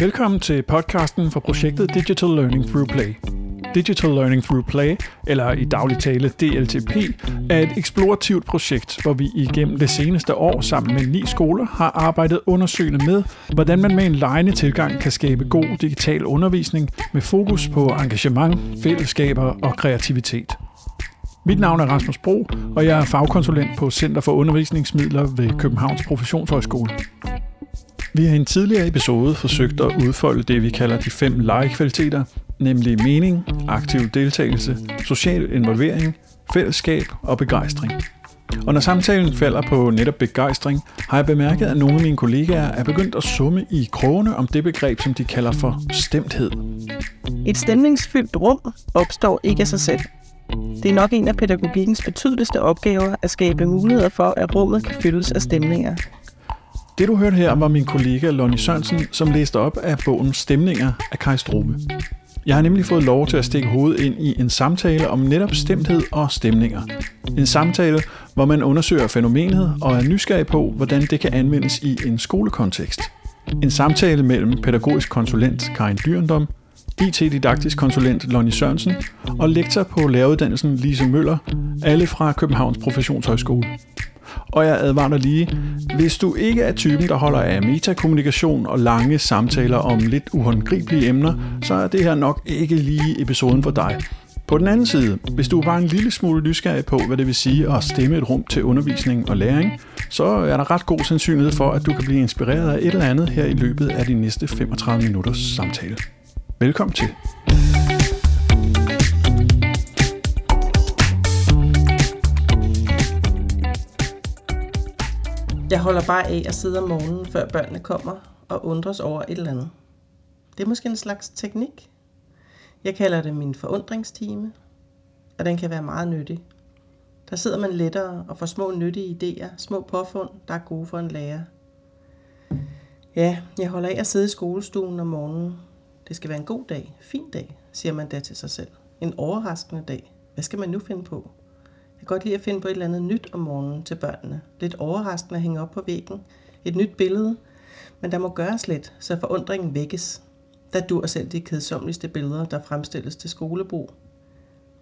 Velkommen til podcasten for projektet Digital Learning Through Play. Digital Learning Through Play, eller i daglig tale DLTP, er et eksplorativt projekt, hvor vi igennem det seneste år sammen med ni skoler har arbejdet undersøgende med, hvordan man med en lejende tilgang kan skabe god digital undervisning med fokus på engagement, fællesskaber og kreativitet. Mit navn er Rasmus Bro, og jeg er fagkonsulent på Center for Undervisningsmidler ved Københavns Professionshøjskole. Vi har i en tidligere episode forsøgt at udfolde det, vi kalder de fem legekvaliteter, nemlig mening, aktiv deltagelse, social involvering, fællesskab og begejstring. Og når samtalen falder på netop begejstring, har jeg bemærket, at nogle af mine kollegaer er begyndt at summe i krogene om det begreb, som de kalder for stemthed. Et stemningsfyldt rum opstår ikke af sig selv. Det er nok en af pædagogikkens betydeligste opgaver at skabe muligheder for, at rummet kan fyldes af stemninger. Det du hørte her var min kollega Lonnie Sørensen, som læste op af bogen Stemninger af Kai Strube. Jeg har nemlig fået lov til at stikke hovedet ind i en samtale om netop stemthed og stemninger. En samtale, hvor man undersøger fænomenet og er nysgerrig på, hvordan det kan anvendes i en skolekontekst. En samtale mellem pædagogisk konsulent Karin Dyrendom, IT-didaktisk konsulent Lonnie Sørensen og lektor på læreruddannelsen Lise Møller, alle fra Københavns Professionshøjskole. Og jeg advarer lige, hvis du ikke er typen, der holder af metakommunikation og lange samtaler om lidt uhåndgribelige emner, så er det her nok ikke lige episoden for dig. På den anden side, hvis du er bare en lille smule nysgerrig på, hvad det vil sige at stemme et rum til undervisning og læring, så er der ret god sandsynlighed for, at du kan blive inspireret af et eller andet her i løbet af de næste 35 minutters samtale. Velkommen til. Jeg holder bare af at sidde om morgenen, før børnene kommer, og undres over et eller andet. Det er måske en slags teknik. Jeg kalder det min forundringstime, og den kan være meget nyttig. Der sidder man lettere og får små nyttige idéer, små påfund, der er gode for en lærer. Ja, jeg holder af at sidde i skolestuen om morgenen. Det skal være en god dag, fin dag, siger man da til sig selv. En overraskende dag. Hvad skal man nu finde på? Jeg kan godt lide at finde på et eller andet nyt om morgenen til børnene. Lidt overraskende at hænge op på væggen. Et nyt billede. Men der må gøres lidt, så forundringen vækkes. Der dur selv de kedsommeligste billeder, der fremstilles til skolebrug.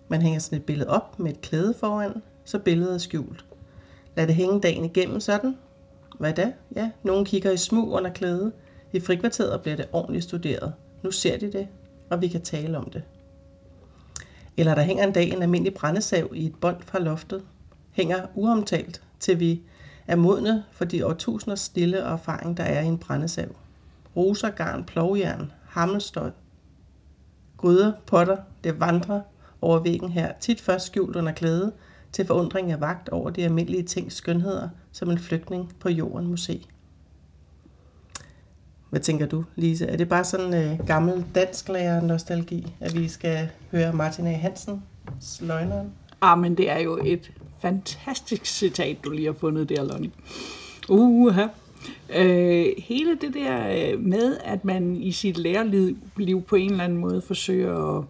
Man hænger sådan et billede op med et klæde foran, så billedet er skjult. Lad det hænge dagen igennem sådan. Hvad da? Ja, nogen kigger i smug under klædet. I frikvarteret bliver det ordentligt studeret. Nu ser de det, og vi kan tale om det. Eller der hænger en dag en almindelig brændesav i et bånd fra loftet. Hænger uomtalt, til vi er modne for de årtusinders stille og erfaring, der er i en brændesav. Roser, garn, plovjern, hammelstøj, gryder, potter, det vandrer over væggen her, tit først skjult under klæde, til forundring af vagt over de almindelige tings skønheder, som en flygtning på jorden må se. Hvad tænker du, Lise? Er det bare sådan øh, gammel dansklærer nostalgi, at vi skal høre Martin A. Hansen, sløgneren? Ah, men det er jo et fantastisk citat, du lige har fundet der, Lonnie. Uha. Øh, hele det der øh, med, at man i sit lærerliv på en eller anden måde forsøger at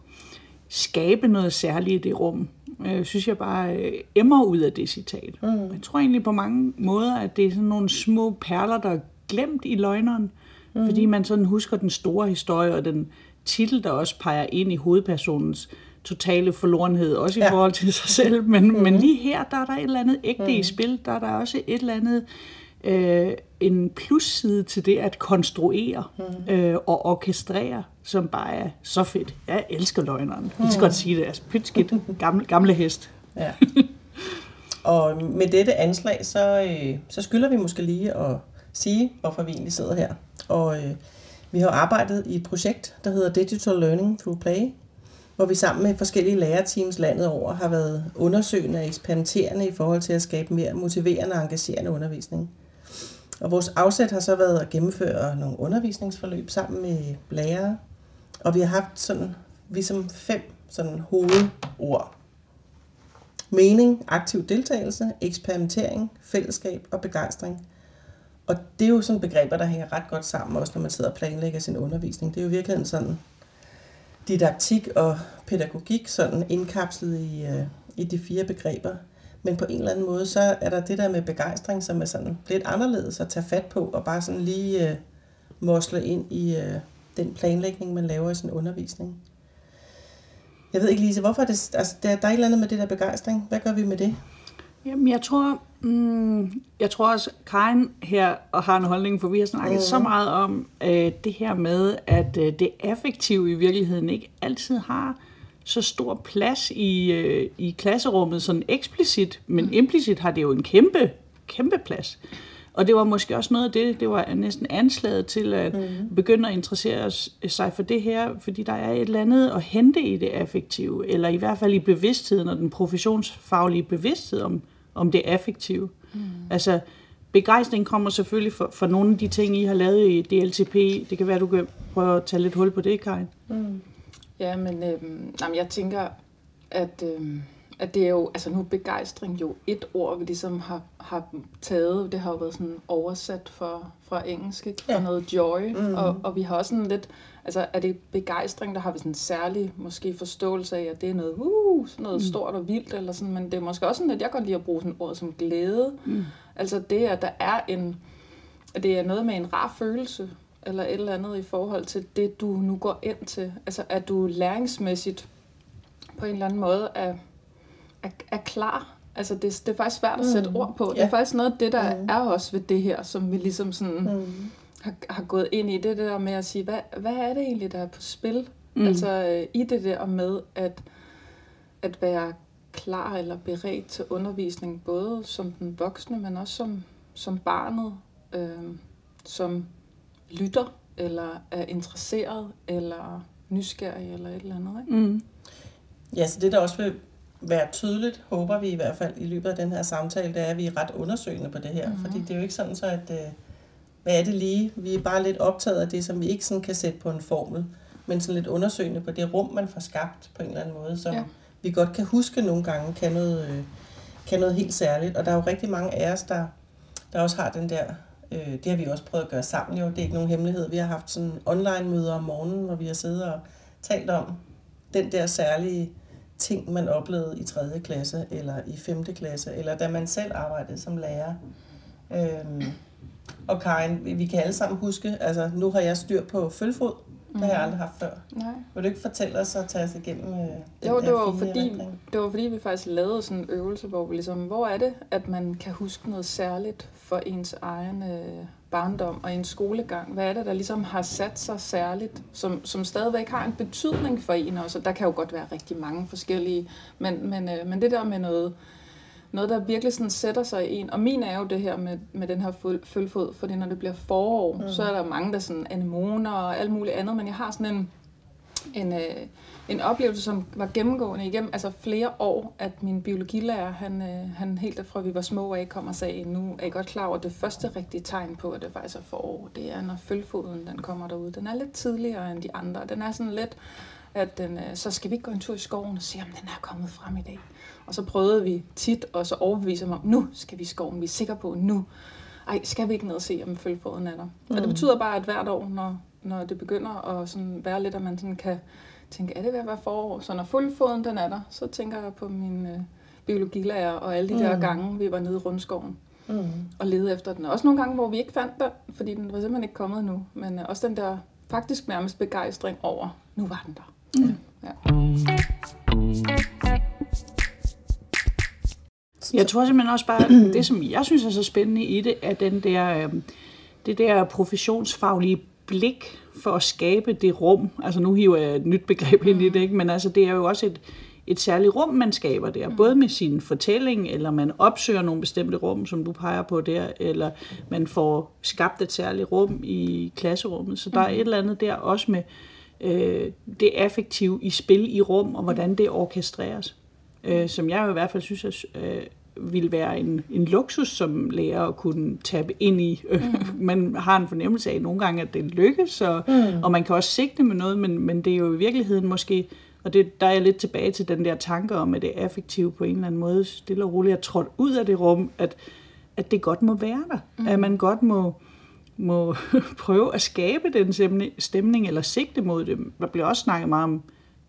skabe noget særligt i det rum, øh, synes jeg bare øh, emmer ud af det citat. Mm. Jeg tror egentlig på mange måder, at det er sådan nogle små perler, der er glemt i løgneren, mm. fordi man sådan husker den store historie og den titel, der også peger ind i hovedpersonens totale forlorenhed, også i ja. forhold til sig selv. Men, mm. men lige her, der er der et eller andet ægte mm. i spil. Der er der også et eller andet, øh, en plusside til det at konstruere mm. øh, og orkestrere, som bare er så fedt. Jeg elsker løgneren. Mm. Jeg skal godt sige det. Altså, pytskidt. Gamle, gamle hest. Ja. og med dette anslag, så, øh, så skylder vi måske lige at sige, hvorfor vi egentlig sidder her. Og øh, vi har arbejdet i et projekt, der hedder Digital Learning Through Play, hvor vi sammen med forskellige lærerteams landet over har været undersøgende og eksperimenterende i forhold til at skabe mere motiverende og engagerende undervisning. Og vores afsæt har så været at gennemføre nogle undervisningsforløb sammen med lærere, og vi har haft sådan, ligesom fem sådan hovedord. Mening, aktiv deltagelse, eksperimentering, fællesskab og begejstring. Og det er jo sådan begreber, der hænger ret godt sammen, også når man sidder og planlægger sin undervisning. Det er jo virkelig sådan didaktik og pædagogik sådan indkapslet i, øh, i de fire begreber. Men på en eller anden måde, så er der det der med begejstring, som er sådan lidt anderledes at tage fat på, og bare sådan lige øh, mosle ind i, øh, den planlægning, man laver i sin undervisning. Jeg ved ikke, Lise, hvorfor er det, altså, der, der er et eller andet med det der begejstring. Hvad gør vi med det? Jamen, jeg tror, mm, jeg tror også, Karin her og har en holdning, for vi har snakket mm. så meget om øh, det her med, at øh, det affektive i virkeligheden ikke altid har så stor plads i, øh, i klasserummet, sådan eksplicit, men mm. implicit har det jo en kæmpe, kæmpe plads. Og det var måske også noget af det, det var næsten anslaget til at mm. begynde at interessere sig for det her, fordi der er et eller andet at hente i det affektive, eller i hvert fald i bevidstheden og den professionsfaglige bevidsthed om, om det affektive. Mm. Altså, begejstring kommer selvfølgelig for, for nogle af de ting, I har lavet i DLTP. Det kan være, du kan prøve at tage lidt hul på det, Karin. Mm. Ja, men øh, jamen, jeg tænker, at, øh, at det er jo, altså nu er begejstring jo et ord, vi ligesom har, har taget. Det har jo været sådan oversat for, fra engelsk, ikke? Ja. noget joy. Mm. Og, og vi har også sådan lidt, altså er det begejstring, der har vi sådan en særlig måske forståelse af, at det er noget, uh, sådan noget mm. stort og vildt, eller sådan, men det er måske også sådan, at jeg godt lide at bruge sådan ord som glæde. Mm. Altså det, at der er en, at det er noget med en rar følelse, eller et eller andet i forhold til det, du nu går ind til. Altså, at du læringsmæssigt på en eller anden måde er, er, er klar. Altså, det, det er faktisk svært at sætte mm. ord på. Yeah. Det er faktisk noget af det, der mm. er også ved det her, som vi ligesom sådan mm. har, har gået ind i. Det, det der med at sige, hvad, hvad er det egentlig, der er på spil? Mm. Altså, øh, i det der med at, at være klar eller beredt til undervisning, både som den voksne, men også som, som barnet, øh, som lytter, eller er interesseret, eller nysgerrig, eller et eller andet. Ikke? Mm. Ja, så det der også vil være tydeligt, håber vi i hvert fald i løbet af den her samtale, det er, at vi er ret undersøgende på det her. Mm-hmm. Fordi det er jo ikke sådan så, at øh, hvad er det lige? Vi er bare lidt optaget af det, som vi ikke sådan kan sætte på en formel, men sådan lidt undersøgende på det rum, man får skabt på en eller anden måde, som ja. vi godt kan huske nogle gange, kan noget, øh, kan noget helt særligt. Og der er jo rigtig mange af os, der, der også har den der Øh, det har vi også prøvet at gøre sammen jo. Det er ikke nogen hemmelighed. Vi har haft sådan online møder om morgenen, hvor vi har siddet og talt om den der særlige ting, man oplevede i 3. klasse eller i 5. klasse, eller da man selv arbejdede som lærer. Øhm, og Karen, vi kan alle sammen huske, altså nu har jeg styr på følfod, det har jeg mhm. aldrig haft før. Nej. Vil du ikke fortælle os at tage os igennem øh, den Jo, det var, fordi, det var fordi, vi faktisk lavede sådan en øvelse, hvor vi ligesom, hvor er det, at man kan huske noget særligt for ens egen øh, barndom og en skolegang? Hvad er det, der ligesom har sat sig særligt, som, som stadigvæk har en betydning for en også? Der kan jo godt være rigtig mange forskellige, men, men, øh, men det der med noget, noget, der virkelig sådan sætter sig i en. Og min er jo det her med, med den her følfod, fordi når det bliver forår, mm. så er der mange, der sådan anemoner og alt muligt andet, men jeg har sådan en, en, øh, en oplevelse, som var gennemgående igennem altså flere år, at min biologilærer, han, øh, han helt fra vi var små af, kom og sagde, nu er I godt klar over, det første rigtige tegn på, at det faktisk er forår, det er, når følfoden den kommer derud. Den er lidt tidligere end de andre. Den er sådan lidt, at den, øh, så skal vi ikke gå en tur i skoven og se, om den er kommet frem i dag. Og så prøvede vi tit og så overbevise mig om, nu skal vi i skoven, vi er sikre på, nu. Ej, skal vi ikke ned og se, om følfoden er der? Mm. Og det mm. betyder bare, at hvert år, når, når det begynder at sådan være lidt, at man sådan kan tænke, er det ved at være forår? Så når fuldfoden den er der, så tænker jeg på min øh, biologilærer og alle de mm. der gange, vi var nede i rundskoven mm. og lede efter den. Også nogle gange, hvor vi ikke fandt den, fordi den var simpelthen ikke kommet nu. Men øh, også den der faktisk nærmest begejstring over, nu var den der. Mm. Ja. Jeg tror simpelthen også bare, det som jeg synes er så spændende i det, er den der, øh, det der professionsfaglige blik for at skabe det rum. Altså nu hiver jeg et nyt begreb ind i det, ikke? men altså det er jo også et, et særligt rum, man skaber der. Både med sin fortælling, eller man opsøger nogle bestemte rum, som du peger på der, eller man får skabt et særligt rum i klasserummet. Så der er et eller andet der også med øh, det affektive i spil i rum, og hvordan det orkestreres. Øh, som jeg jo i hvert fald synes er, øh, ville være en, en luksus som lærer at kunne tabe ind i. Mm. man har en fornemmelse af nogle gange, at det lykkes, og, mm. og man kan også sigte med noget, men, men det er jo i virkeligheden måske, og det, der er jeg lidt tilbage til den der tanke om, at det er effektivt på en eller anden måde, stille og roligt at trådt ud af det rum, at, at det godt må være der. Mm. At man godt må, må prøve at skabe den stemning, eller sigte mod det. Der bliver også snakket meget om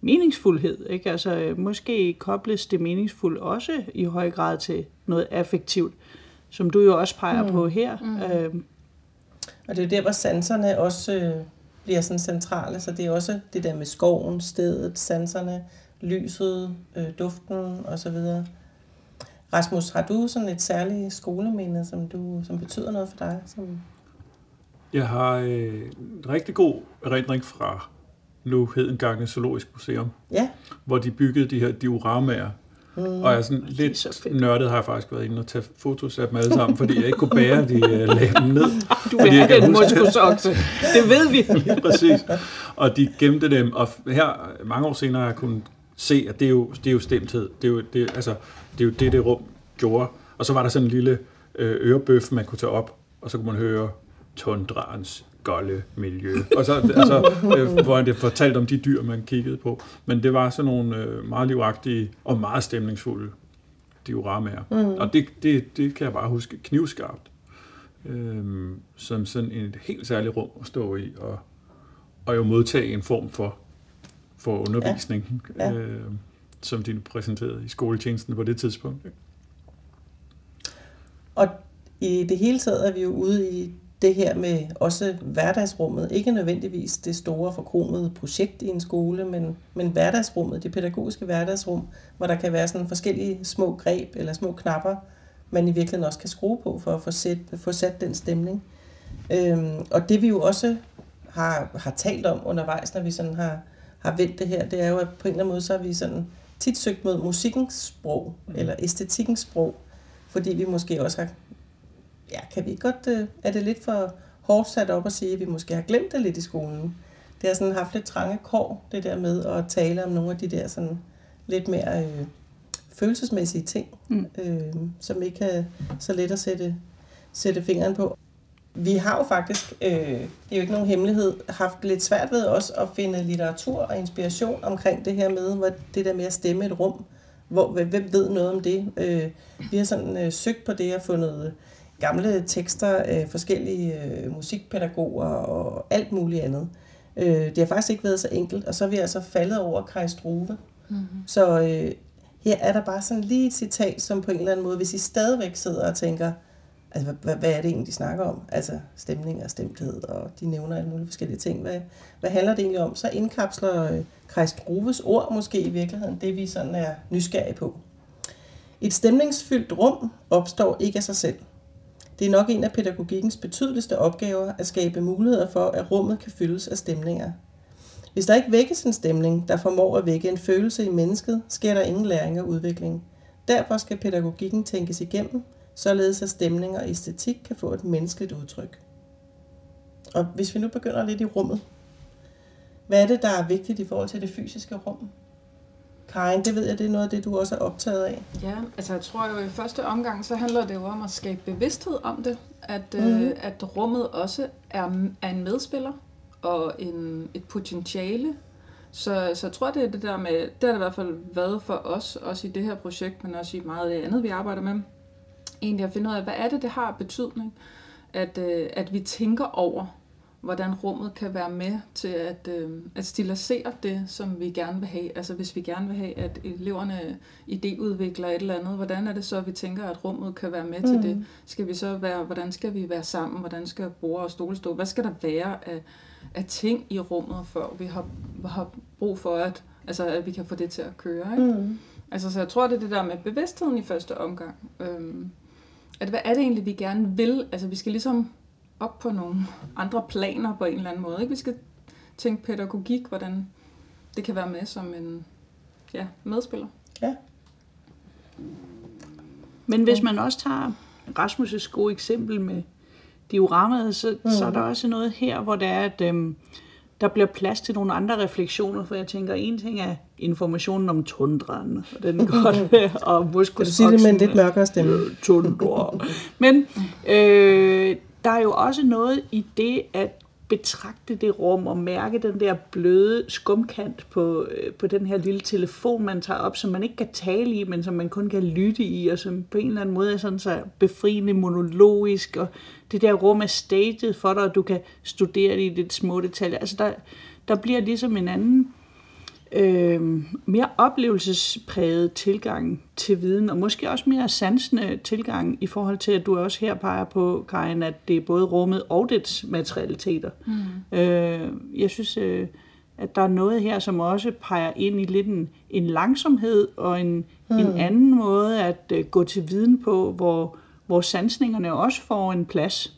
meningsfuldhed. Ikke? Altså, øh, måske kobles det meningsfuldt også i høj grad til noget affektivt, som du jo også peger mm. på her. Mm. Øhm. Og det er der, hvor sanserne også øh, bliver sådan centrale, så det er også det der med skoven, stedet, sanserne, lyset, øh, duften osv. Rasmus, har du sådan et særligt skoleminde, som, du, som betyder noget for dig? Som... Jeg har øh, en rigtig god erindring fra nu Hedengange Zoologisk Museum, Ja, hvor de byggede de her dioramaer. Mm. Og jeg er sådan lidt så fedt. nørdet, har jeg faktisk været inde og tage fotos af dem alle sammen, fordi jeg ikke kunne bære, at de øh, lagde dem ned. Du Fordi er kan en huske- muskelsokse. Det ved vi. Lige præcis. Og de gemte dem, og her mange år senere har jeg kunnet se, at det er jo, det er jo stemthed. Det er jo det, altså, det, er jo det, det rum gjorde. Og så var der sådan en lille øh, ørebøf, man kunne tage op, og så kunne man høre tundraens golde miljø. Og så, altså, øh, hvor det fortalte om de dyr, man kiggede på. Men det var sådan nogle øh, meget livagtige og meget stemningsfulde dioramaer. Mm. Og det, det, det kan jeg bare huske knivskarpt. Øhm, som sådan et helt særligt rum at stå i, og, og jo modtage en form for, for undervisning. Ja. Ja. Øh, som de præsenterede i skoletjenesten på det tidspunkt. og i det hele taget er vi jo ude i det her med også hverdagsrummet. Ikke nødvendigvis det store forkromede projekt i en skole, men, men hverdagsrummet, det pædagogiske hverdagsrum, hvor der kan være sådan forskellige små greb eller små knapper, man i virkeligheden også kan skrue på for at få sat, få sat den stemning. Øhm, og det vi jo også har, har talt om undervejs, når vi sådan har, har vendt det her, det er jo, at på en eller anden måde, så har vi sådan tit søgt mod musikkens sprog, mm. eller æstetikkens sprog, fordi vi måske også har, ja, kan vi godt, øh, er det lidt for hårdt sat op at sige, at vi måske har glemt det lidt i skolen. Det har sådan haft lidt trange kår, det der med at tale om nogle af de der sådan lidt mere øh, følelsesmæssige ting, mm. øh, som ikke er så let at sætte, sætte fingeren på. Vi har jo faktisk, øh, det er jo ikke nogen hemmelighed, haft lidt svært ved os at finde litteratur og inspiration omkring det her med, hvor det der med at stemme et rum. Hvor, hvem ved noget om det? Øh, vi har sådan øh, søgt på det og fundet gamle tekster af forskellige øh, musikpædagoger og alt muligt andet. Øh, det har faktisk ikke været så enkelt, og så er vi altså faldet over Kai Struve. Mm-hmm. Så øh, her er der bare sådan lige et citat, som på en eller anden måde, hvis I stadigvæk sidder og tænker, altså hvad, hvad er det egentlig, de snakker om? Altså stemning og stemthed, og de nævner alle mulige forskellige ting. Hvad, hvad handler det egentlig om? Så indkapsler øh, Kai Struves ord måske i virkeligheden det, vi sådan er nysgerrige på. Et stemningsfyldt rum opstår ikke af sig selv. Det er nok en af pædagogikkens betydeligste opgaver at skabe muligheder for, at rummet kan fyldes af stemninger. Hvis der ikke vækkes en stemning, der formår at vække en følelse i mennesket, sker der ingen læring og udvikling. Derfor skal pædagogikken tænkes igennem, således at stemning og æstetik kan få et menneskeligt udtryk. Og hvis vi nu begynder lidt i rummet, hvad er det, der er vigtigt i forhold til det fysiske rum? Karin, det ved jeg, det er noget af det, du også er optaget af. Ja, altså jeg tror jo i første omgang, så handler det jo om at skabe bevidsthed om det. At, mm. Mhm. øh, at rummet også er, er en medspiller og en, et potentiale. Så, så jeg tror, det er det der med, det har det i hvert fald været for os, også i det her projekt, men også i meget af det andet, vi arbejder med. Egentlig at finde ud af, hvad er det, det har betydning, at, øh, at vi tænker over, hvordan rummet kan være med til at, øh, at stilisere det, som vi gerne vil have. Altså hvis vi gerne vil have, at eleverne idéudvikler et eller andet, hvordan er det så, at vi tænker, at rummet kan være med mm. til det? Skal vi så være, hvordan skal vi være sammen? Hvordan skal bord og stole stå? Hvad skal der være af, af ting i rummet, før vi har, har brug for, at, altså, at vi kan få det til at køre? Ikke? Mm. Altså, så jeg tror, det er det der med bevidstheden i første omgang. Øhm, at hvad er det egentlig, vi gerne vil? Altså, vi skal ligesom op på nogle andre planer på en eller anden måde. Ikke? Vi skal tænke pædagogik, hvordan det kan være med som en ja, medspiller. Ja. Men hvis man også tager Rasmus' gode eksempel med dioramaet, så, mm. så er der også noget her, hvor det er, at øhm, der bliver plads til nogle andre refleksioner, for jeg tænker, en ting er informationen om tundraen, og den godt, og Kan du sige det med en muskeloksen, lidt mørkere stemme? tundra. Men øh, der er jo også noget i det at betragte det rum og mærke den der bløde skumkant på, øh, på den her lille telefon, man tager op, som man ikke kan tale i, men som man kun kan lytte i, og som på en eller anden måde er sådan så befriende monologisk, og det der rum er staged for dig, og du kan studere det i lidt små detaljer. Altså der, der bliver ligesom en anden øh, mere oplevelsespræget tilgang til viden, og måske også mere sansende tilgang i forhold til, at du også her peger på, Karin, at det er både rummet og dets materialiteter. Mm. Øh, jeg synes, øh, at der er noget her, som også peger ind i lidt en, en langsomhed og en, mm. en anden måde at uh, gå til viden på, hvor, hvor sansningerne også får en plads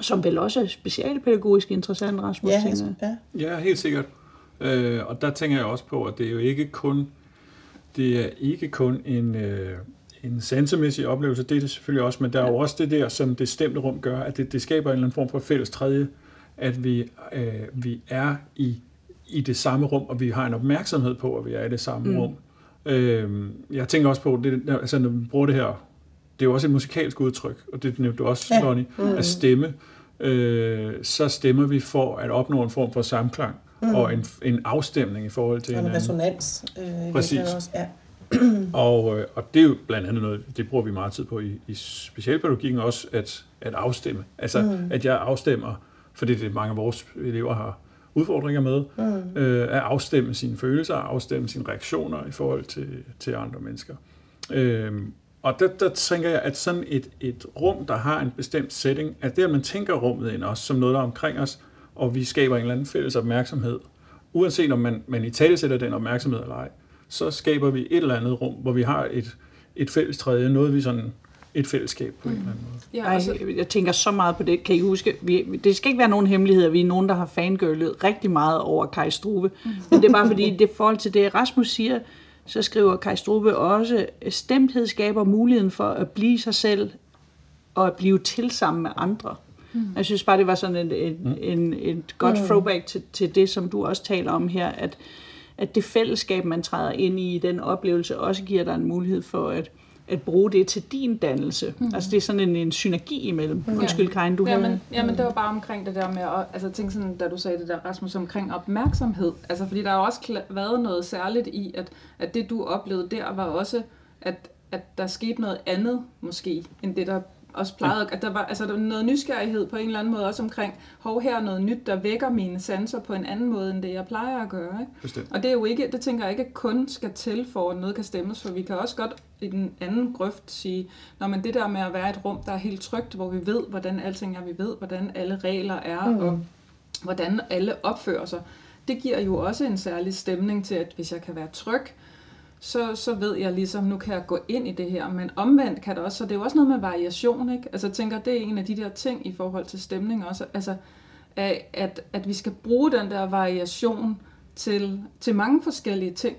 som vel også er specialpædagogisk interessant, Rasmus. Ja, ja. ja helt sikkert. Øh, og der tænker jeg også på, at det er jo ikke kun, det er ikke kun en, øh, en sansemæssig oplevelse, det er det selvfølgelig også, men der er jo også det der, som det stemte rum gør, at det, det skaber en eller anden form for fælles tredje, at vi, øh, vi er i, i det samme rum, og vi har en opmærksomhed på, at vi er i det samme mm. rum. Øh, jeg tænker også på, det, altså når vi bruger det her, det er jo også et musikalsk udtryk, og det nævnte du også, ja. Lonnie, mm. at stemme, øh, så stemmer vi for at opnå en form for samklang mm. og en, en afstemning i forhold til en resonans. Øh, Præcis. Også. Ja. og, øh, og det er jo blandt andet noget, det bruger vi meget tid på i, i specialpædagogikken også, at, at afstemme. Altså, mm. at jeg afstemmer, fordi det er mange af vores elever har udfordringer med, mm. øh, at afstemme sine følelser, afstemme sine reaktioner i forhold til, til andre mennesker. Øh, og der, der tænker jeg, at sådan et, et rum, der har en bestemt setting, at det, at man tænker rummet ind også som noget, der er omkring os, og vi skaber en eller anden fælles opmærksomhed, uanset om man, man i tale sætter den opmærksomhed eller ej, så skaber vi et eller andet rum, hvor vi har et, et fælles tredje, noget vi sådan et fællesskab på mm. en eller anden måde. Ja, altså, jeg tænker så meget på det. Kan I huske, vi, det skal ikke være nogen hemmelighed, at vi er nogen, der har fangirlet rigtig meget over Kai Struve. Mm. Men det er bare fordi, det forhold til det, Rasmus siger, så skriver Kai Struve også, at stemthed skaber muligheden for at blive sig selv og at blive til sammen med andre. Mm. Jeg synes bare, det var sådan en, en, mm. en, et godt mm. throwback til, til det, som du også taler om her, at, at det fællesskab, man træder ind i, den oplevelse, også giver dig en mulighed for at, at bruge det til din dannelse. Mm. Altså det er sådan en, en synergi imellem. Mm. Undskyld, Karin, du ja, men, ja, men det var bare omkring det der med, at, altså tænk sådan, da du sagde det der, Rasmus, omkring opmærksomhed. Altså fordi der har også været noget særligt i, at, at det du oplevede der var også, at, at der skete noget andet måske, end det der også plejede, at der var, altså, der var noget nysgerrighed på en eller anden måde, også omkring, hov, her er noget nyt, der vækker mine sanser på en anden måde, end det jeg plejer at gøre. Ikke? Bestemt. Og det er jo ikke, det tænker jeg ikke kun skal til, for at noget kan stemmes, for vi kan også godt i den anden grøft sige, når man det der med at være et rum, der er helt trygt, hvor vi ved, hvordan alting er, vi ved, hvordan alle regler er, mm. og hvordan alle opfører sig, det giver jo også en særlig stemning til, at hvis jeg kan være tryg, så, så ved jeg ligesom, nu kan jeg gå ind i det her. Men omvendt kan det også, så det er jo også noget med variation, ikke? Altså jeg tænker, det er en af de der ting i forhold til stemning også, altså at, at vi skal bruge den der variation til, til mange forskellige ting,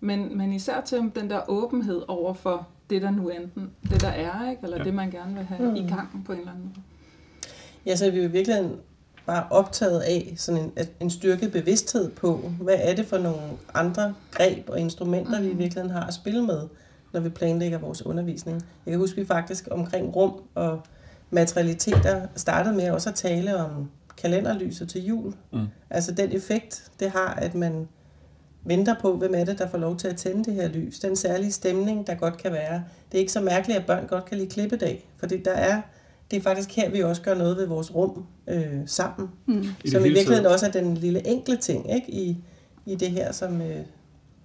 men, men især til den der åbenhed over for det, der nu enten, det der er, ikke? eller ja. det, man gerne vil have mm. i gang på en eller anden måde. Ja, så vi jo virkelig bare optaget af sådan en, en styrket bevidsthed på, hvad er det for nogle andre greb og instrumenter, mm. vi i virkeligheden har at spille med, når vi planlægger vores undervisning. Jeg kan huske, at vi faktisk omkring rum og materialiteter startede med også at tale om kalenderlyset til jul. Mm. Altså den effekt, det har, at man venter på, hvem er det, der får lov til at tænde det her lys. Den særlige stemning, der godt kan være. Det er ikke så mærkeligt, at børn godt kan lide klippedag, for der er det er faktisk her, vi også gør noget ved vores rum øh, sammen. Mm. I som i virkeligheden også er den lille enkle ting ikke? I, i det her, som øh,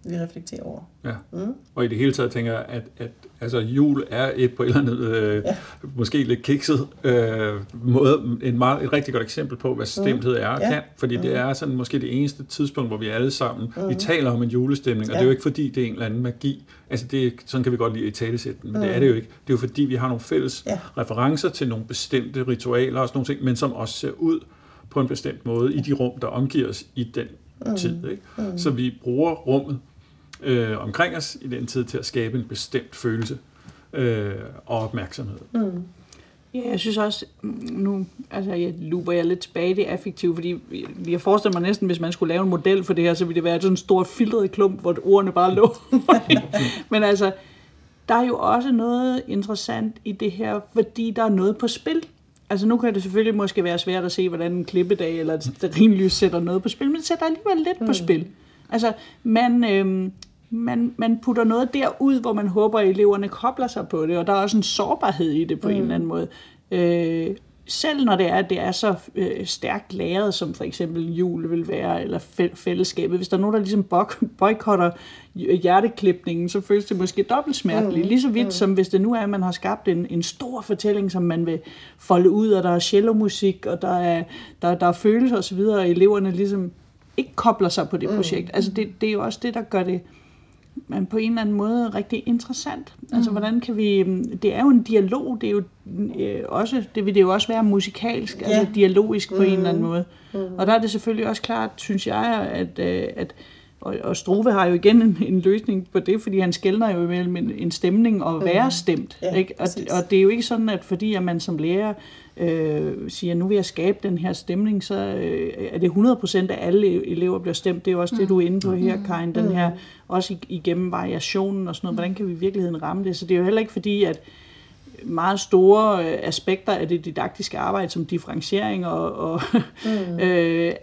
vi reflekterer over. Ja. Mm. Og i det hele taget tænker jeg, at, at altså, jul er et på et eller andet, øh, ja. måske lidt kikset øh, måde, en meget, et rigtig godt eksempel på, hvad stemthed er og ja. kan. Fordi mm. det er sådan måske det eneste tidspunkt, hvor vi alle sammen, mm. vi taler om en julestemning, ja. og det er jo ikke fordi, det er en eller anden magi. Altså det, sådan kan vi godt lide i talesætten, men mm. det er det jo ikke. Det er jo fordi, vi har nogle fælles ja. referencer til nogle bestemte ritualer og sådan nogle ting, men som også ser ud på en bestemt måde i de rum, der omgiver os i den mm. tid. Ikke? Mm. Så vi bruger rummet øh, omkring os i den tid til at skabe en bestemt følelse øh, og opmærksomhed. Mm. Ja, jeg synes også, nu altså jeg looper jeg lidt tilbage i det affektive, fordi jeg forestiller mig næsten, hvis man skulle lave en model for det her, så ville det være sådan en stor filtret klump, hvor ordene bare lå. Men altså, der er jo også noget interessant i det her, fordi der er noget på spil. Altså nu kan det selvfølgelig måske være svært at se, hvordan en klippedag eller et rimelig sætter noget på spil, men det sætter alligevel lidt mm. på spil. Altså, man, øhm, man, man putter noget derud, hvor man håber, at eleverne kobler sig på det, og der er også en sårbarhed i det på mm. en eller anden måde. Øh, selv når det er, at det er så øh, stærkt læret, som for eksempel jul vil være, eller fællesskabet, hvis der er nogen, der ligesom boykotter hjerteklipningen, så føles det måske dobbelt smerteligt. Mm. Lige så vidt mm. som hvis det nu er, at man har skabt en, en stor fortælling, som man vil folde ud, og der er cellomusik, og der er, der, der er følelser osv., og eleverne ligesom ikke kobler sig på det mm. projekt. Altså det, det er jo også det, der gør det men på en eller anden måde rigtig interessant. Mm. Altså, hvordan kan vi... Det er jo en dialog, det er jo øh, også... Det vil det jo også være musikalsk, ja. altså dialogisk på mm. en eller anden måde. Mm. Og der er det selvfølgelig også klart, synes jeg, at, øh, at og, og Struve har jo igen en, en løsning på det, fordi han skældner jo imellem en, en stemning og være stemt. Ja, ikke? Og, og det er jo ikke sådan, at fordi at man som lærer øh, siger, nu vil jeg skabe den her stemning, så øh, er det 100% af alle elever bliver stemt. Det er jo også mm. det, du er inde på her, mm. Karin, den her, mm. også igennem variationen og sådan noget. Hvordan kan vi i virkeligheden ramme det? Så det er jo heller ikke fordi, at meget store øh, aspekter af det didaktiske arbejde, som differentiering og, og mm. øh,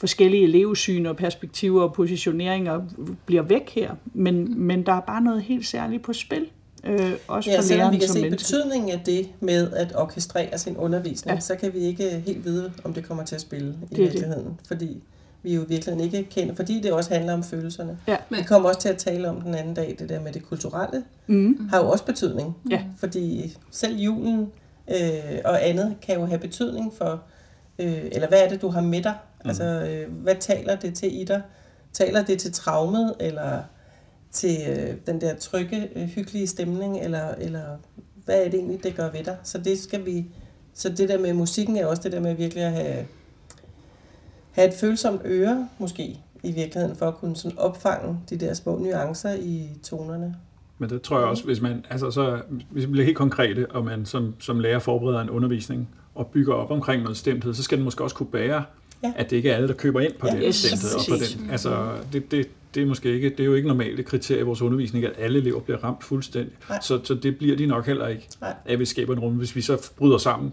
forskellige elevsyn og perspektiver og positioneringer, bliver væk her. Men, men der er bare noget helt særligt på spil. Øh, også ja, for selvom vi kan se menneske. betydningen af det med at orkestrere sin undervisning, ja. så kan vi ikke helt vide, om det kommer til at spille i det virkeligheden. Det. Fordi vi jo virkelig ikke kender, fordi det også handler om følelserne. Ja. Vi kommer også til at tale om den anden dag, det der med det kulturelle, mm. har jo også betydning. Ja. Fordi selv julen øh, og andet kan jo have betydning for, øh, eller hvad er det, du har med dig? Mm. Altså, øh, hvad taler det til i dig? Taler det til traumet, eller til øh, den der trygge, øh, hyggelige stemning, eller, eller hvad er det egentlig, det gør ved dig? Så det skal vi, så det der med musikken er også det der med virkelig at have have et følsomt øre, måske, i virkeligheden, for at kunne sådan opfange de der små nuancer i tonerne. Men det tror jeg også, hvis man, altså så, hvis man bliver helt konkrete, og man som, som lærer forbereder en undervisning, og bygger op omkring noget stemthed, så skal den måske også kunne bære, ja. at det ikke er alle, der køber ind på ja, den yes, stemthed. Og på den. Altså, det, det, det, er måske ikke, det er jo ikke normalt et kriterie i vores undervisning, at alle elever bliver ramt fuldstændig. Så, så det bliver de nok heller ikke, Nej. at vi skaber en rum. Hvis vi så bryder sammen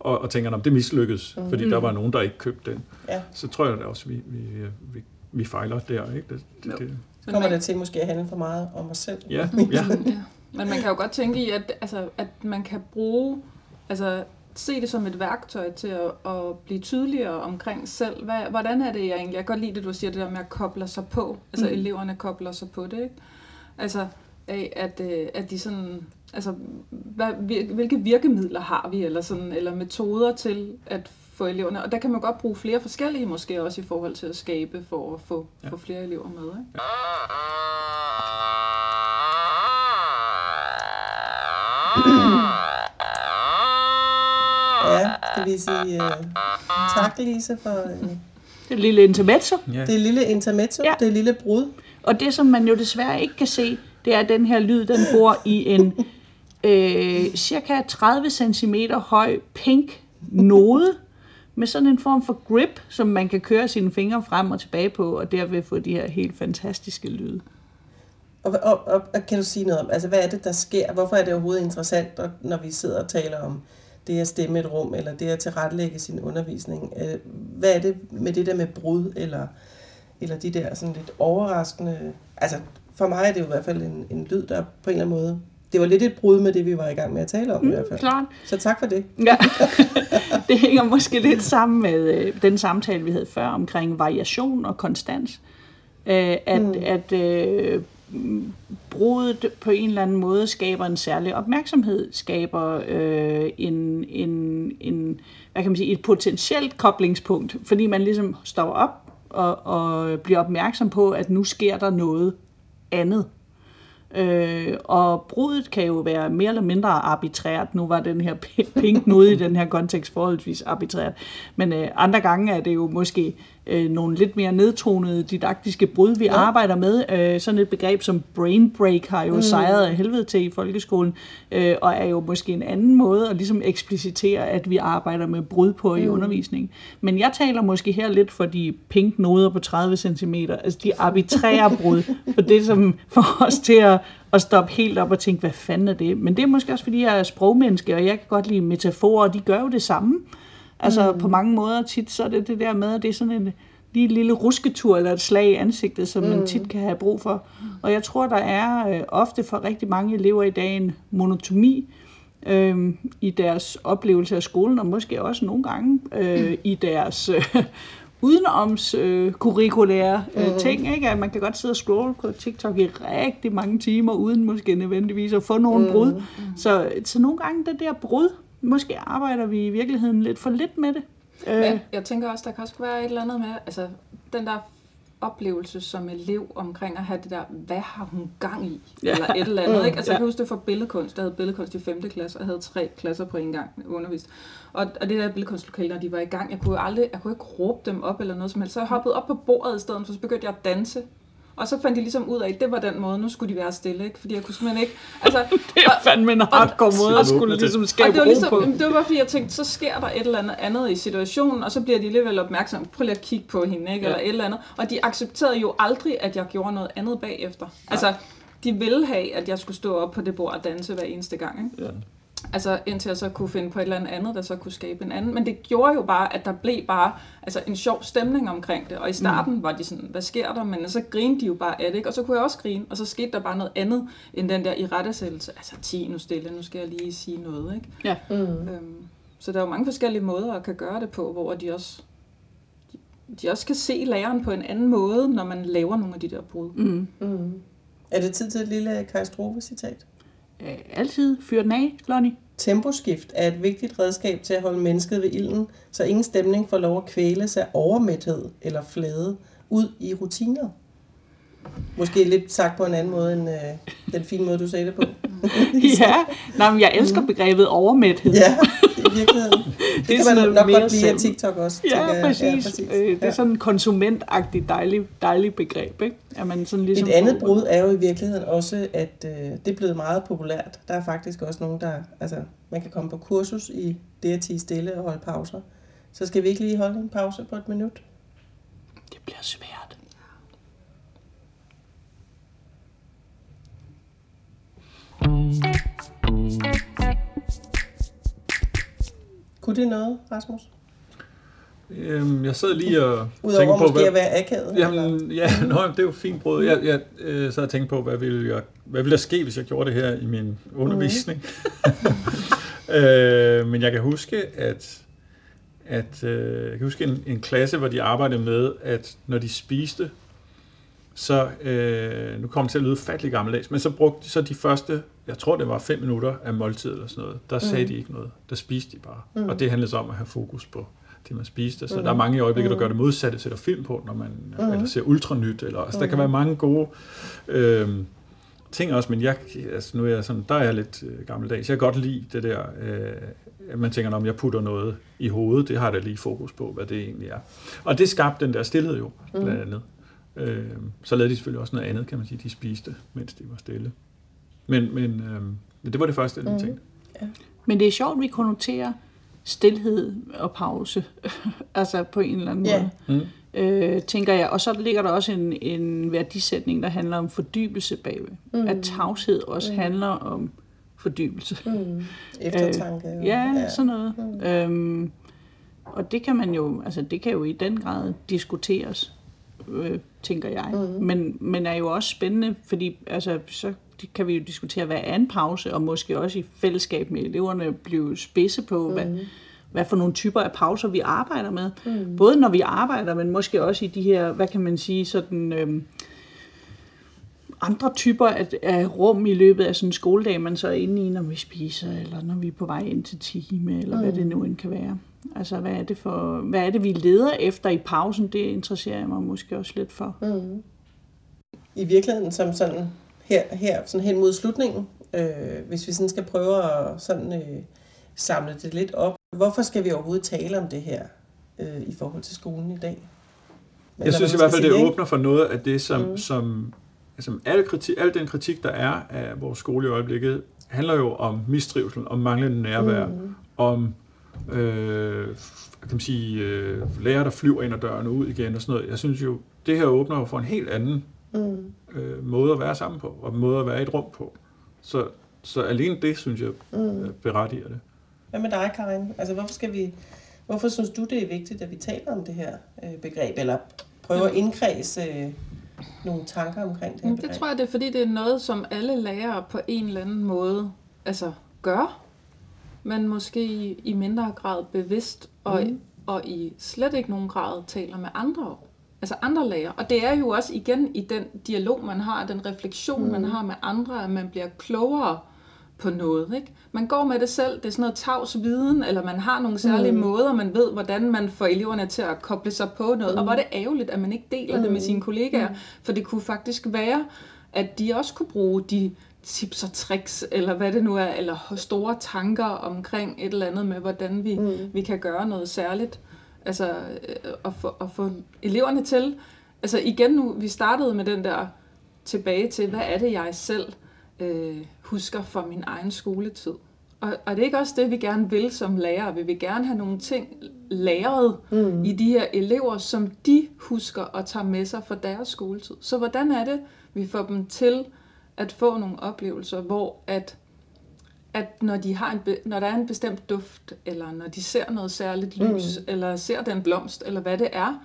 og, og tænker, at det mislykkedes, mm. fordi der var nogen, der ikke købte den. Ja. Så tror jeg da også, at vi, vi, vi, vi fejler der. Ikke? Det, det, det. Kommer det til måske at handle for meget om os selv? Ja, ja. ja. Men man kan jo godt tænke i, at, altså, at man kan bruge, altså se det som et værktøj til at, at blive tydeligere omkring selv. Hvad, hvordan er det jeg egentlig? Jeg kan godt lide det, du siger, det der med at koble sig på. Altså mm. eleverne kobler sig på det, ikke? Altså, at, øh, at de sådan altså, hvad, hvilke virkemidler har vi, eller, sådan, eller metoder til at få eleverne, og der kan man godt bruge flere forskellige måske også i forhold til at skabe for at få, ja. få flere elever med. Ikke? Ja, skal vi sige uh, tak, Lise, for uh, det lille intermezzo. Ja. Det lille intermezzo, ja. det lille brud. Og det, som man jo desværre ikke kan se, det er, at den her lyd, den bor i en øh, cirka 30 cm høj pink node, med sådan en form for grip, som man kan køre sine fingre frem og tilbage på, og derved få de her helt fantastiske lyde. Og, og, og, og kan du sige noget om, altså hvad er det, der sker? Hvorfor er det overhovedet interessant, når vi sidder og taler om det at stemme et rum, eller det at tilrettelægge sin undervisning? Øh, hvad er det med det der med brud, eller, eller de der sådan lidt overraskende... Altså, for mig er det jo i hvert fald en, en lyd, der på en eller anden måde det var lidt et brud med det, vi var i gang med at tale om mm, i hvert fald. Klart. Så tak for det. Ja. det hænger måske lidt sammen med øh, den samtale, vi havde før omkring variation og konstans. Øh, at mm. at øh, brudet på en eller anden måde skaber en særlig opmærksomhed, skaber øh, en, en, en, hvad kan man sige, et potentielt koblingspunkt, fordi man ligesom står op og, og bliver opmærksom på, at nu sker der noget andet. Øh, og brudet kan jo være mere eller mindre arbitrært. Nu var den her pink nude i den her kontekst forholdsvis arbitrært. Men øh, andre gange er det jo måske øh, nogle lidt mere nedtonede didaktiske brud, vi ja. arbejder med. Øh, sådan et begreb som brain break har jo mm. sejret af helvede til i folkeskolen, øh, og er jo måske en anden måde at ligesom eksplicitere, at vi arbejder med brud på mm. i undervisningen. Men jeg taler måske her lidt for de pink noder på 30 cm, altså de arbitrære brud, for det som får os til at at stoppe helt op og tænke, hvad fanden er det? Men det er måske også, fordi jeg er sprogmenneske, og jeg kan godt lide metaforer, og de gør jo det samme. Altså mm. på mange måder tit, så er det det der med, at det er sådan en lige lille rusketur eller et slag i ansigtet, som mm. man tit kan have brug for. Og jeg tror, der er øh, ofte for rigtig mange elever i dag en monotoni øh, i deres oplevelse af skolen, og måske også nogle gange øh, i deres øh, udenoms øh, øh, mm. ting. Ikke? At man kan godt sidde og scrolle på TikTok i rigtig mange timer, uden måske nødvendigvis at få nogle mm. brud. Mm. Så, så nogle gange det der brud, måske arbejder vi i virkeligheden lidt for lidt med det. Men jeg tænker også, der kan også være et eller andet med, altså den der oplevelse som elev omkring at have det der, hvad har hun gang i? Ja. Eller et eller andet. Ikke? Altså, ja. Jeg kan huske det for billedkunst. Jeg havde billedkunst i 5. klasse, og havde tre klasser på en gang undervist. Og, og det der billedkunstlokale, når de var i gang, jeg kunne aldrig, jeg kunne ikke råbe dem op eller noget som helst. Så jeg hoppede op på bordet i stedet, for så begyndte jeg at danse. Og så fandt de ligesom ud af, at det var den måde, nu skulle de være stille, ikke? fordi jeg kunne simpelthen ikke... Altså, det er fandme en hardcore måde at skulle ligesom skabe og det var ligesom, på. Det var bare fordi, jeg tænkte, så sker der et eller andet andet i situationen, og så bliver de alligevel opmærksomme. Prøv lige at kigge på hende, ikke? Ja. eller et eller andet. Og de accepterede jo aldrig, at jeg gjorde noget andet bagefter. Ja. Altså, de ville have, at jeg skulle stå op på det bord og danse hver eneste gang. Ikke? Ja. Altså indtil jeg så kunne finde på et eller andet andet, der så kunne skabe en anden. Men det gjorde jo bare, at der blev bare altså, en sjov stemning omkring det. Og i starten mm. var de sådan, hvad sker der? Men så grinede de jo bare af det, ikke? Og så kunne jeg også grine. Og så skete der bare noget andet, end den der i rettesættelse. Altså, ti nu stille, nu skal jeg lige sige noget, ikke? Ja. Mm. Øhm, så der er jo mange forskellige måder at kan gøre det på, hvor de også, de, de også kan se læreren på en anden måde, når man laver nogle af de der brud. Mm. Mm. Er det tid til et lille Kajstrofe-citat? Øh, altid fyr den af, Lonnie. Temposkift er et vigtigt redskab til at holde mennesket ved ilden, så ingen stemning får lov at kvæles af overmæthed eller flade ud i rutiner. Måske lidt sagt på en anden måde end øh, den fine måde, du sagde det på. ja, Nej, men jeg elsker begrebet overmæthed. Ja, i virkeligheden. Det, det kan man nok godt lide af TikTok også. Ja, præcis. Ja, præcis. Øh, det er sådan et konsumentagtigt dejligt dejlig begreb. Ikke? At man sådan ligesom et andet brud er jo i virkeligheden også, at øh, det er blevet meget populært. Der er faktisk også nogen, der... Altså, man kan komme på kursus i det at tige stille og holde pauser. Så skal vi ikke lige holde en pause på et minut? Det bliver svært. Kunne det noget, Rasmus? Øhm, jeg sad lige og Udover tænkte på... hvad, at være akavet? Jamen, ja, nøj, det er jo fint brød. Jeg, jeg øh, sad og tænkte på, hvad ville, jeg, hvad ville der ske, hvis jeg gjorde det her i min undervisning? Mm. øh, men jeg kan huske, at, at øh, jeg kan huske en, en klasse, hvor de arbejdede med, at når de spiste, så, øh, nu kommer det til at lyde fattelig gammeldags, men så brugte de så de første, jeg tror det var fem minutter af måltid eller sådan noget, der sagde mm. de ikke noget, der spiste de bare. Mm. Og det handlede så om at have fokus på det, man spiste. Så mm. der er mange i øjeblikket, der mm. gør det modsatte, sætter film på, når man mm. eller ser ultranyt, eller, altså mm. der kan være mange gode øh, ting også, men jeg, altså nu er jeg sådan, der er jeg lidt øh, gammeldags. Jeg kan godt lide det der, øh, at man tænker, om jeg putter noget i hovedet, det har der lige fokus på, hvad det egentlig er. Og det skabte den der stillhed jo, blandt mm. Øh, så lavede de selvfølgelig også noget andet, kan man sige. De spiste, mens de var stille. Men, men, øh, det var det første, jeg mm. tænkte. Ja. Men det er sjovt, at vi konnoterer stillhed og pause, altså på en eller anden yeah. måde, mm. øh, tænker jeg. Og så ligger der også en, en værdisætning, der handler om fordybelse bagved. Mm. At tavshed også mm. handler om fordybelse. Mm. Eftertanke. Øh, ja, ja, sådan noget. Mm. Øhm, og det kan man jo, altså det kan jo i den grad diskuteres øh, tænker jeg. Mm. Men, men er jo også spændende, fordi altså, så kan vi jo diskutere, hvad er en pause, og måske også i fællesskab med eleverne blive spidse på, mm. hvad, hvad for nogle typer af pauser vi arbejder med. Mm. Både når vi arbejder, men måske også i de her, hvad kan man sige, sådan... Øh, andre typer af, af rum i løbet af sådan en skoledag, man så er inde i, når vi spiser, eller når vi er på vej ind til time, eller mm. hvad det nu end kan være. Altså, hvad er, det for, hvad er det, vi leder efter i pausen? Det interesserer jeg mig måske også lidt for. Mm. I virkeligheden, som sådan her, her sådan hen mod slutningen, øh, hvis vi sådan skal prøve at sådan, øh, samle det lidt op. Hvorfor skal vi overhovedet tale om det her øh, i forhold til skolen i dag? Men jeg synes i hvert fald, det åbner for noget af det, som, mm. som altså, al, kritik, al den kritik, der er af vores skole i øjeblikket, handler jo om mistrivsel, om manglende nærvær, mm. om øh, kan man sige, øh, lærer, der flyver ind ad døren og ud igen og sådan noget. Jeg synes jo, det her åbner jo for en helt anden mm. øh, måde at være sammen på, og en måde at være i et rum på. Så, så alene det, synes jeg, mm. berettiger det. Hvad med dig, Karin? Altså, hvorfor skal vi... Hvorfor synes du, det er vigtigt, at vi taler om det her øh, begreb, eller prøver at indkredse øh, nogle tanker omkring det her begreb? Det tror jeg, det er, fordi det er noget, som alle lærere på en eller anden måde altså, gør men måske i, mindre grad bevidst, og, mm. og i slet ikke nogen grad taler med andre altså andre lærer. Og det er jo også igen i den dialog, man har, den refleksion, mm. man har med andre, at man bliver klogere på noget. Ikke? Man går med det selv, det er sådan noget tavs viden, eller man har nogle særlige mm. måder, man ved, hvordan man får eleverne til at koble sig på noget. Mm. Og hvor er det ærgerligt, at man ikke deler mm. det med sine kollegaer, mm. for det kunne faktisk være, at de også kunne bruge de tips og tricks, eller hvad det nu er, eller store tanker omkring et eller andet med, hvordan vi, mm. vi kan gøre noget særligt. Altså øh, at få, at få eleverne til. Altså igen nu, vi startede med den der tilbage til, hvad er det jeg selv øh, husker fra min egen skoletid. Og, og det er ikke også det, vi gerne vil som lærer. Vi vil gerne have nogle ting læret mm. i de her elever, som de husker og tager med sig fra deres skoletid. Så hvordan er det, vi får dem til at få nogle oplevelser, hvor at, at når, de har en be, når der er en bestemt duft, eller når de ser noget særligt lys, mm. eller ser den blomst, eller hvad det er,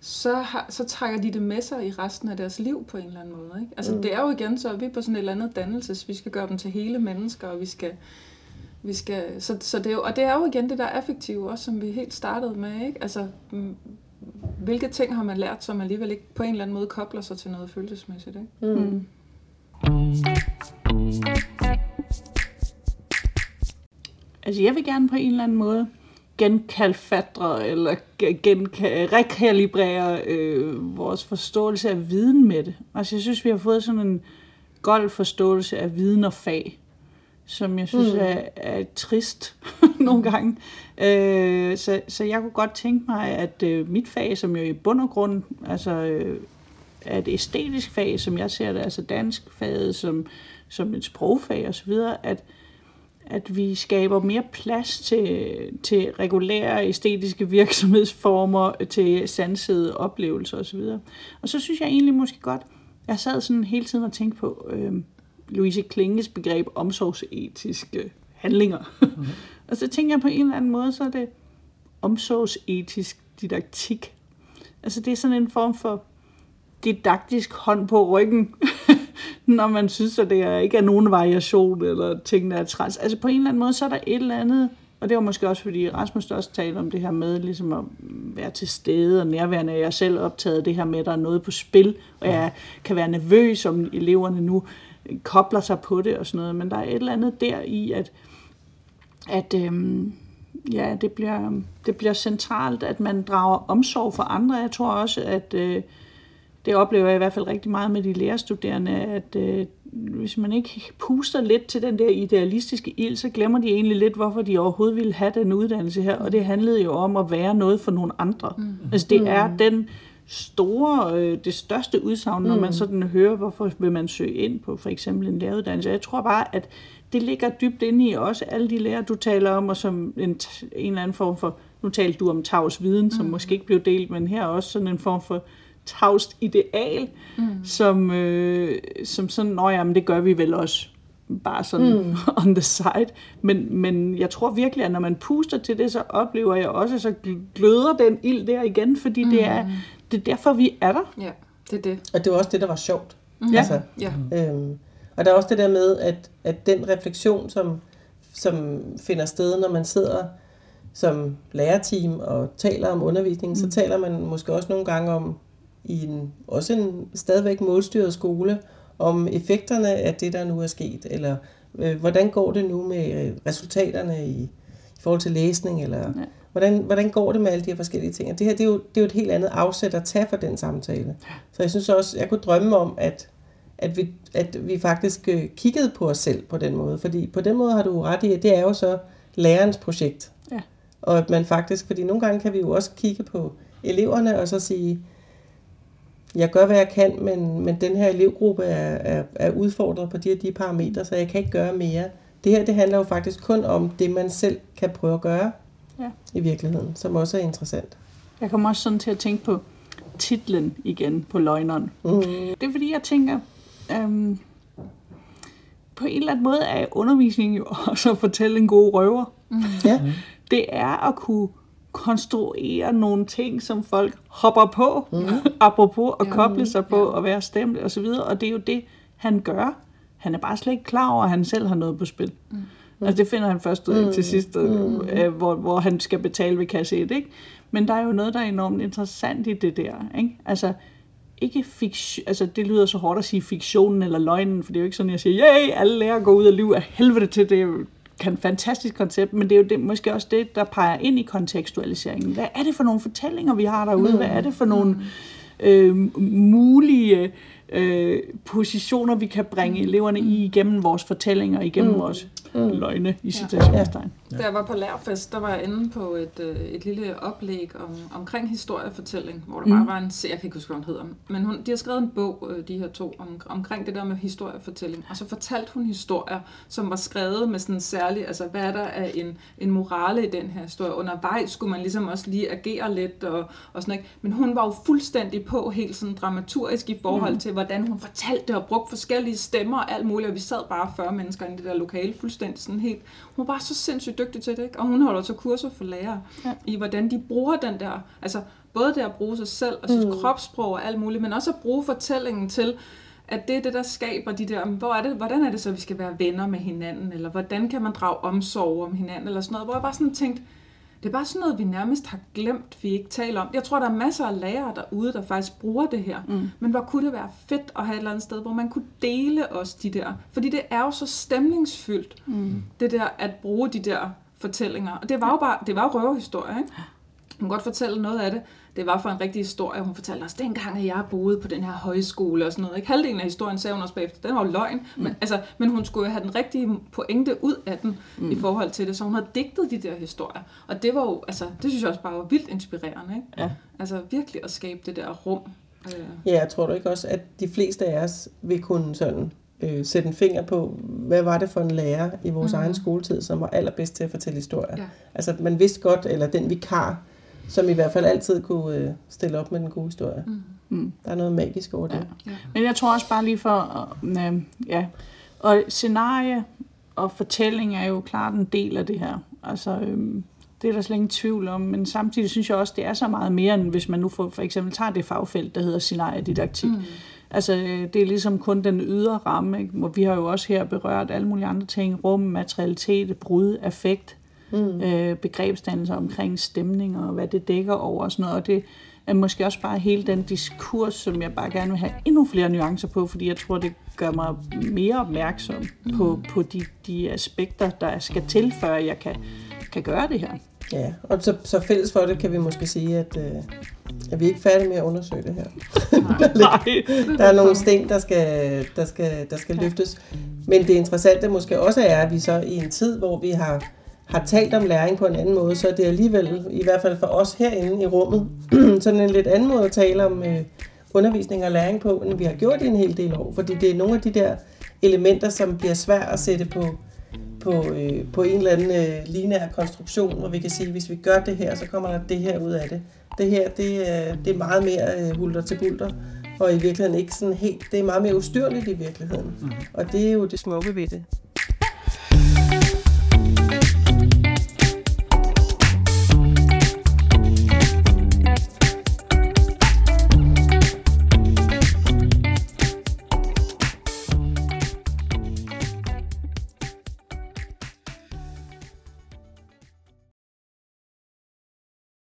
så, har, så trækker de det med sig i resten af deres liv på en eller anden måde. Ikke? Altså mm. det er jo igen, så er vi på sådan et eller andet dannelses, vi skal gøre dem til hele mennesker, og vi skal, vi skal så, så det er jo, og det er jo igen det der affektive også, som vi helt startede med. Ikke? Altså, hvilke ting har man lært, som alligevel ikke på en eller anden måde kobler sig til noget følelsesmæssigt. Ikke? Mm. Mm. Altså jeg vil gerne på en eller anden måde genkalfatre eller gen, rekalibrere øh, vores forståelse af viden med det. Altså jeg synes, vi har fået sådan en gold forståelse af viden og fag, som jeg synes mm. er, er trist nogle gange. Øh, så, så jeg kunne godt tænke mig, at øh, mit fag, som jo i bund og grund altså, øh, er et æstetisk fag, som jeg ser det, altså dansk faget som, som et sprogfag osv., at, at vi skaber mere plads til, til regulære æstetiske virksomhedsformer, til sansede oplevelser osv. Og så synes jeg egentlig måske godt, jeg sad sådan hele tiden og tænkte på øh, Louise Klinges begreb omsorgsetiske handlinger. Mm-hmm. og så tænker jeg på en eller anden måde, så er det omsorgsetisk didaktik. Altså det er sådan en form for didaktisk hånd på ryggen, når man synes, at det ikke er nogen variation, eller tingene er træls. Altså på en eller anden måde, så er der et eller andet, og det var måske også, fordi Rasmus også talte om det her med ligesom at være til stede og nærværende. Jeg er selv optaget det her med, at der er noget på spil, og jeg kan være nervøs, om eleverne nu kobler sig på det og sådan noget. Men der er et eller andet der i, at, at øhm, ja, det, bliver, det bliver centralt, at man drager omsorg for andre. Jeg tror også, at øh, det oplever jeg i hvert fald rigtig meget med de lærerstuderende, at øh, hvis man ikke puster lidt til den der idealistiske ild, så glemmer de egentlig lidt, hvorfor de overhovedet ville have den uddannelse her. Og det handlede jo om at være noget for nogle andre. Mm. Altså det er mm. den store, øh, det største udsagn, når man mm. sådan hører, hvorfor vil man søge ind på for eksempel en læreruddannelse. Jeg tror bare, at det ligger dybt inde i også alle de lærere, du taler om, og som en, en eller anden form for, nu talte du om tavs viden, som mm. måske ikke blev delt, men her også sådan en form for tavst ideal, mm. som, øh, som sådan, nå ja, men det gør vi vel også bare sådan mm. on the side. Men, men jeg tror virkelig, at når man puster til det, så oplever jeg også, så gløder den ild der igen, fordi mm. det, er, mm. det er derfor, vi er der. Ja, det er det. Og det var også det, der var sjovt. Mm. Altså, ja. Øhm, og der er også det der med, at, at den refleksion, som, som finder sted, når man sidder som lærerteam og taler om undervisning, mm. så taler man måske også nogle gange om, i en, også en stadigvæk målstyret skole, om effekterne af det, der nu er sket, eller øh, hvordan går det nu med øh, resultaterne i, i forhold til læsning, eller ja. hvordan, hvordan går det med alle de her forskellige ting. Og det her det er, jo, det er jo et helt andet afsæt at tage for den samtale. Så jeg synes også, jeg kunne drømme om, at, at, vi, at vi faktisk øh, kiggede på os selv på den måde, fordi på den måde har du ret i, at det er jo så lærerens projekt. Ja. Og at man faktisk, fordi nogle gange kan vi jo også kigge på eleverne og så sige, jeg gør, hvad jeg kan, men, men den her elevgruppe er, er, er udfordret på de her de parametre, så jeg kan ikke gøre mere. Det her det handler jo faktisk kun om det, man selv kan prøve at gøre ja. i virkeligheden, som også er interessant. Jeg kommer også sådan til at tænke på titlen igen på løgneren. Mm. Det er fordi, jeg tænker, øhm, på en eller anden måde er undervisningen jo også at fortælle en god røver. Mm. Ja. Det er at kunne konstruere nogle ting, som folk hopper på, mm. apropos at koble sig på ja. og være stemt og så videre, og det er jo det, han gør. Han er bare slet ikke klar over, at han selv har noget på spil. Mm. Altså det finder han først ud af mm. til sidst, mm. øh, hvor, hvor han skal betale ved kasse 1, ikke? Men der er jo noget, der er enormt interessant i det der, ikke? Altså, ikke fiktion, altså det lyder så hårdt at sige fiktionen eller løgnen, for det er jo ikke sådan, jeg siger, yay, alle lærer går ud og liv af helvede til, det fantastisk koncept, men det er jo det, måske også det, der peger ind i kontekstualiseringen. Hvad er det for nogle fortællinger, vi har derude? Mm. Hvad er det for nogle øh, mulige øh, positioner, vi kan bringe eleverne i igennem vores fortællinger, igennem mm. vores mm. løgne i citationstegn. Ja. Da jeg var på lærfest, der var jeg inde på et, øh, et lille oplæg om, omkring historiefortælling, hvor der mm. bare var en, jeg kan ikke huske, hvad hun hedder, men hun, de har skrevet en bog, øh, de her to, om, omkring det der med historiefortælling, og så fortalte hun historier, som var skrevet med sådan særlig, altså hvad er der af en, en morale i den her historie. Undervejs skulle man ligesom også lige agere lidt og, og sådan noget, men hun var jo fuldstændig på helt sådan dramaturgisk i forhold mm. til, hvordan hun fortalte og brugte forskellige stemmer og alt muligt, og vi sad bare 40 mennesker i det der lokale, fuldstændig sådan helt, hun var bare så sindssygt dygtig til det, ikke? og hun holder så kurser for lærere ja. i, hvordan de bruger den der, altså både det at bruge sig selv og sit mm. kropssprog og alt muligt, men også at bruge fortællingen til, at det er det, der skaber de der, hvor er det, hvordan er det så, vi skal være venner med hinanden, eller hvordan kan man drage omsorg om hinanden, eller sådan noget, hvor jeg bare sådan tænkte, det er bare sådan noget, vi nærmest har glemt, vi ikke taler om. Jeg tror, der er masser af lærere derude, der faktisk bruger det her. Mm. Men hvor kunne det være fedt at have et eller andet sted, hvor man kunne dele os de der. Fordi det er jo så stemningsfyldt, mm. det der at bruge de der fortællinger. Og det var jo bare, det var jo røverhistorie, ikke? Man kan godt fortælle noget af det. Det var for en rigtig historie. Hun fortalte os, dengang at jeg boede på den her højskole og sådan noget. Ikke? Halvdelen af historien sagde hun også bagefter. Den var jo løgn. Mm. Men, altså, men hun skulle jo have den rigtige pointe ud af den mm. i forhold til det. Så hun havde digtet de der historier. Og det var jo, altså, det synes jeg også bare var vildt inspirerende. Ikke? Ja. Altså virkelig at skabe det der rum. Øh. Ja, jeg tror du ikke også, at de fleste af os vil kunne sådan øh, sætte en finger på, hvad var det for en lærer i vores mm. egen skoletid, som var allerbedst til at fortælle historier. Ja. Altså man vidste godt, eller den vikar, som i hvert fald altid kunne øh, stille op med den gode historie. Mm. mm. Der er noget magisk over det. Ja. Ja. Men jeg tror også bare lige for, øh, ja, og scenarie og fortælling er jo klart en del af det her. Altså, øh, det er der slet ingen tvivl om, men samtidig synes jeg også, det er så meget mere, end hvis man nu for, for eksempel tager det fagfelt, der hedder scenariedidaktik. Mm. Altså, det er ligesom kun den ydre ramme, ikke? hvor vi har jo også her berørt alle mulige andre ting, rum, materialitet, brud, affekt, mm. øh, begrebsdannelser omkring stemning og hvad det dækker over og sådan noget. Og det er måske også bare hele den diskurs, som jeg bare gerne vil have endnu flere nuancer på, fordi jeg tror, det gør mig mere opmærksom mm. på, på de, de aspekter, der skal til, før jeg kan, kan gøre det her. Ja, og så, så fælles for det kan vi måske sige, at, øh, at vi er ikke færdige med at undersøge det her. Nej. der er nogle sten, der skal, der skal, der skal løftes. Men det interessante måske også er, at vi så i en tid, hvor vi har har talt om læring på en anden måde, så er det alligevel, i hvert fald for os herinde i rummet, sådan en lidt anden måde at tale om øh, undervisning og læring på, end vi har gjort i en hel del år. Fordi det er nogle af de der elementer, som bliver svært at sætte på, på, øh, på en eller anden øh, lineær konstruktion, hvor vi kan sige, at hvis vi gør det her, så kommer der det her ud af det. Det her, det, øh, det er meget mere øh, hulter til bulter, og i virkeligheden ikke sådan helt, det er meget mere ustyrligt i virkeligheden. Mm. Og det er jo det smukke ved det.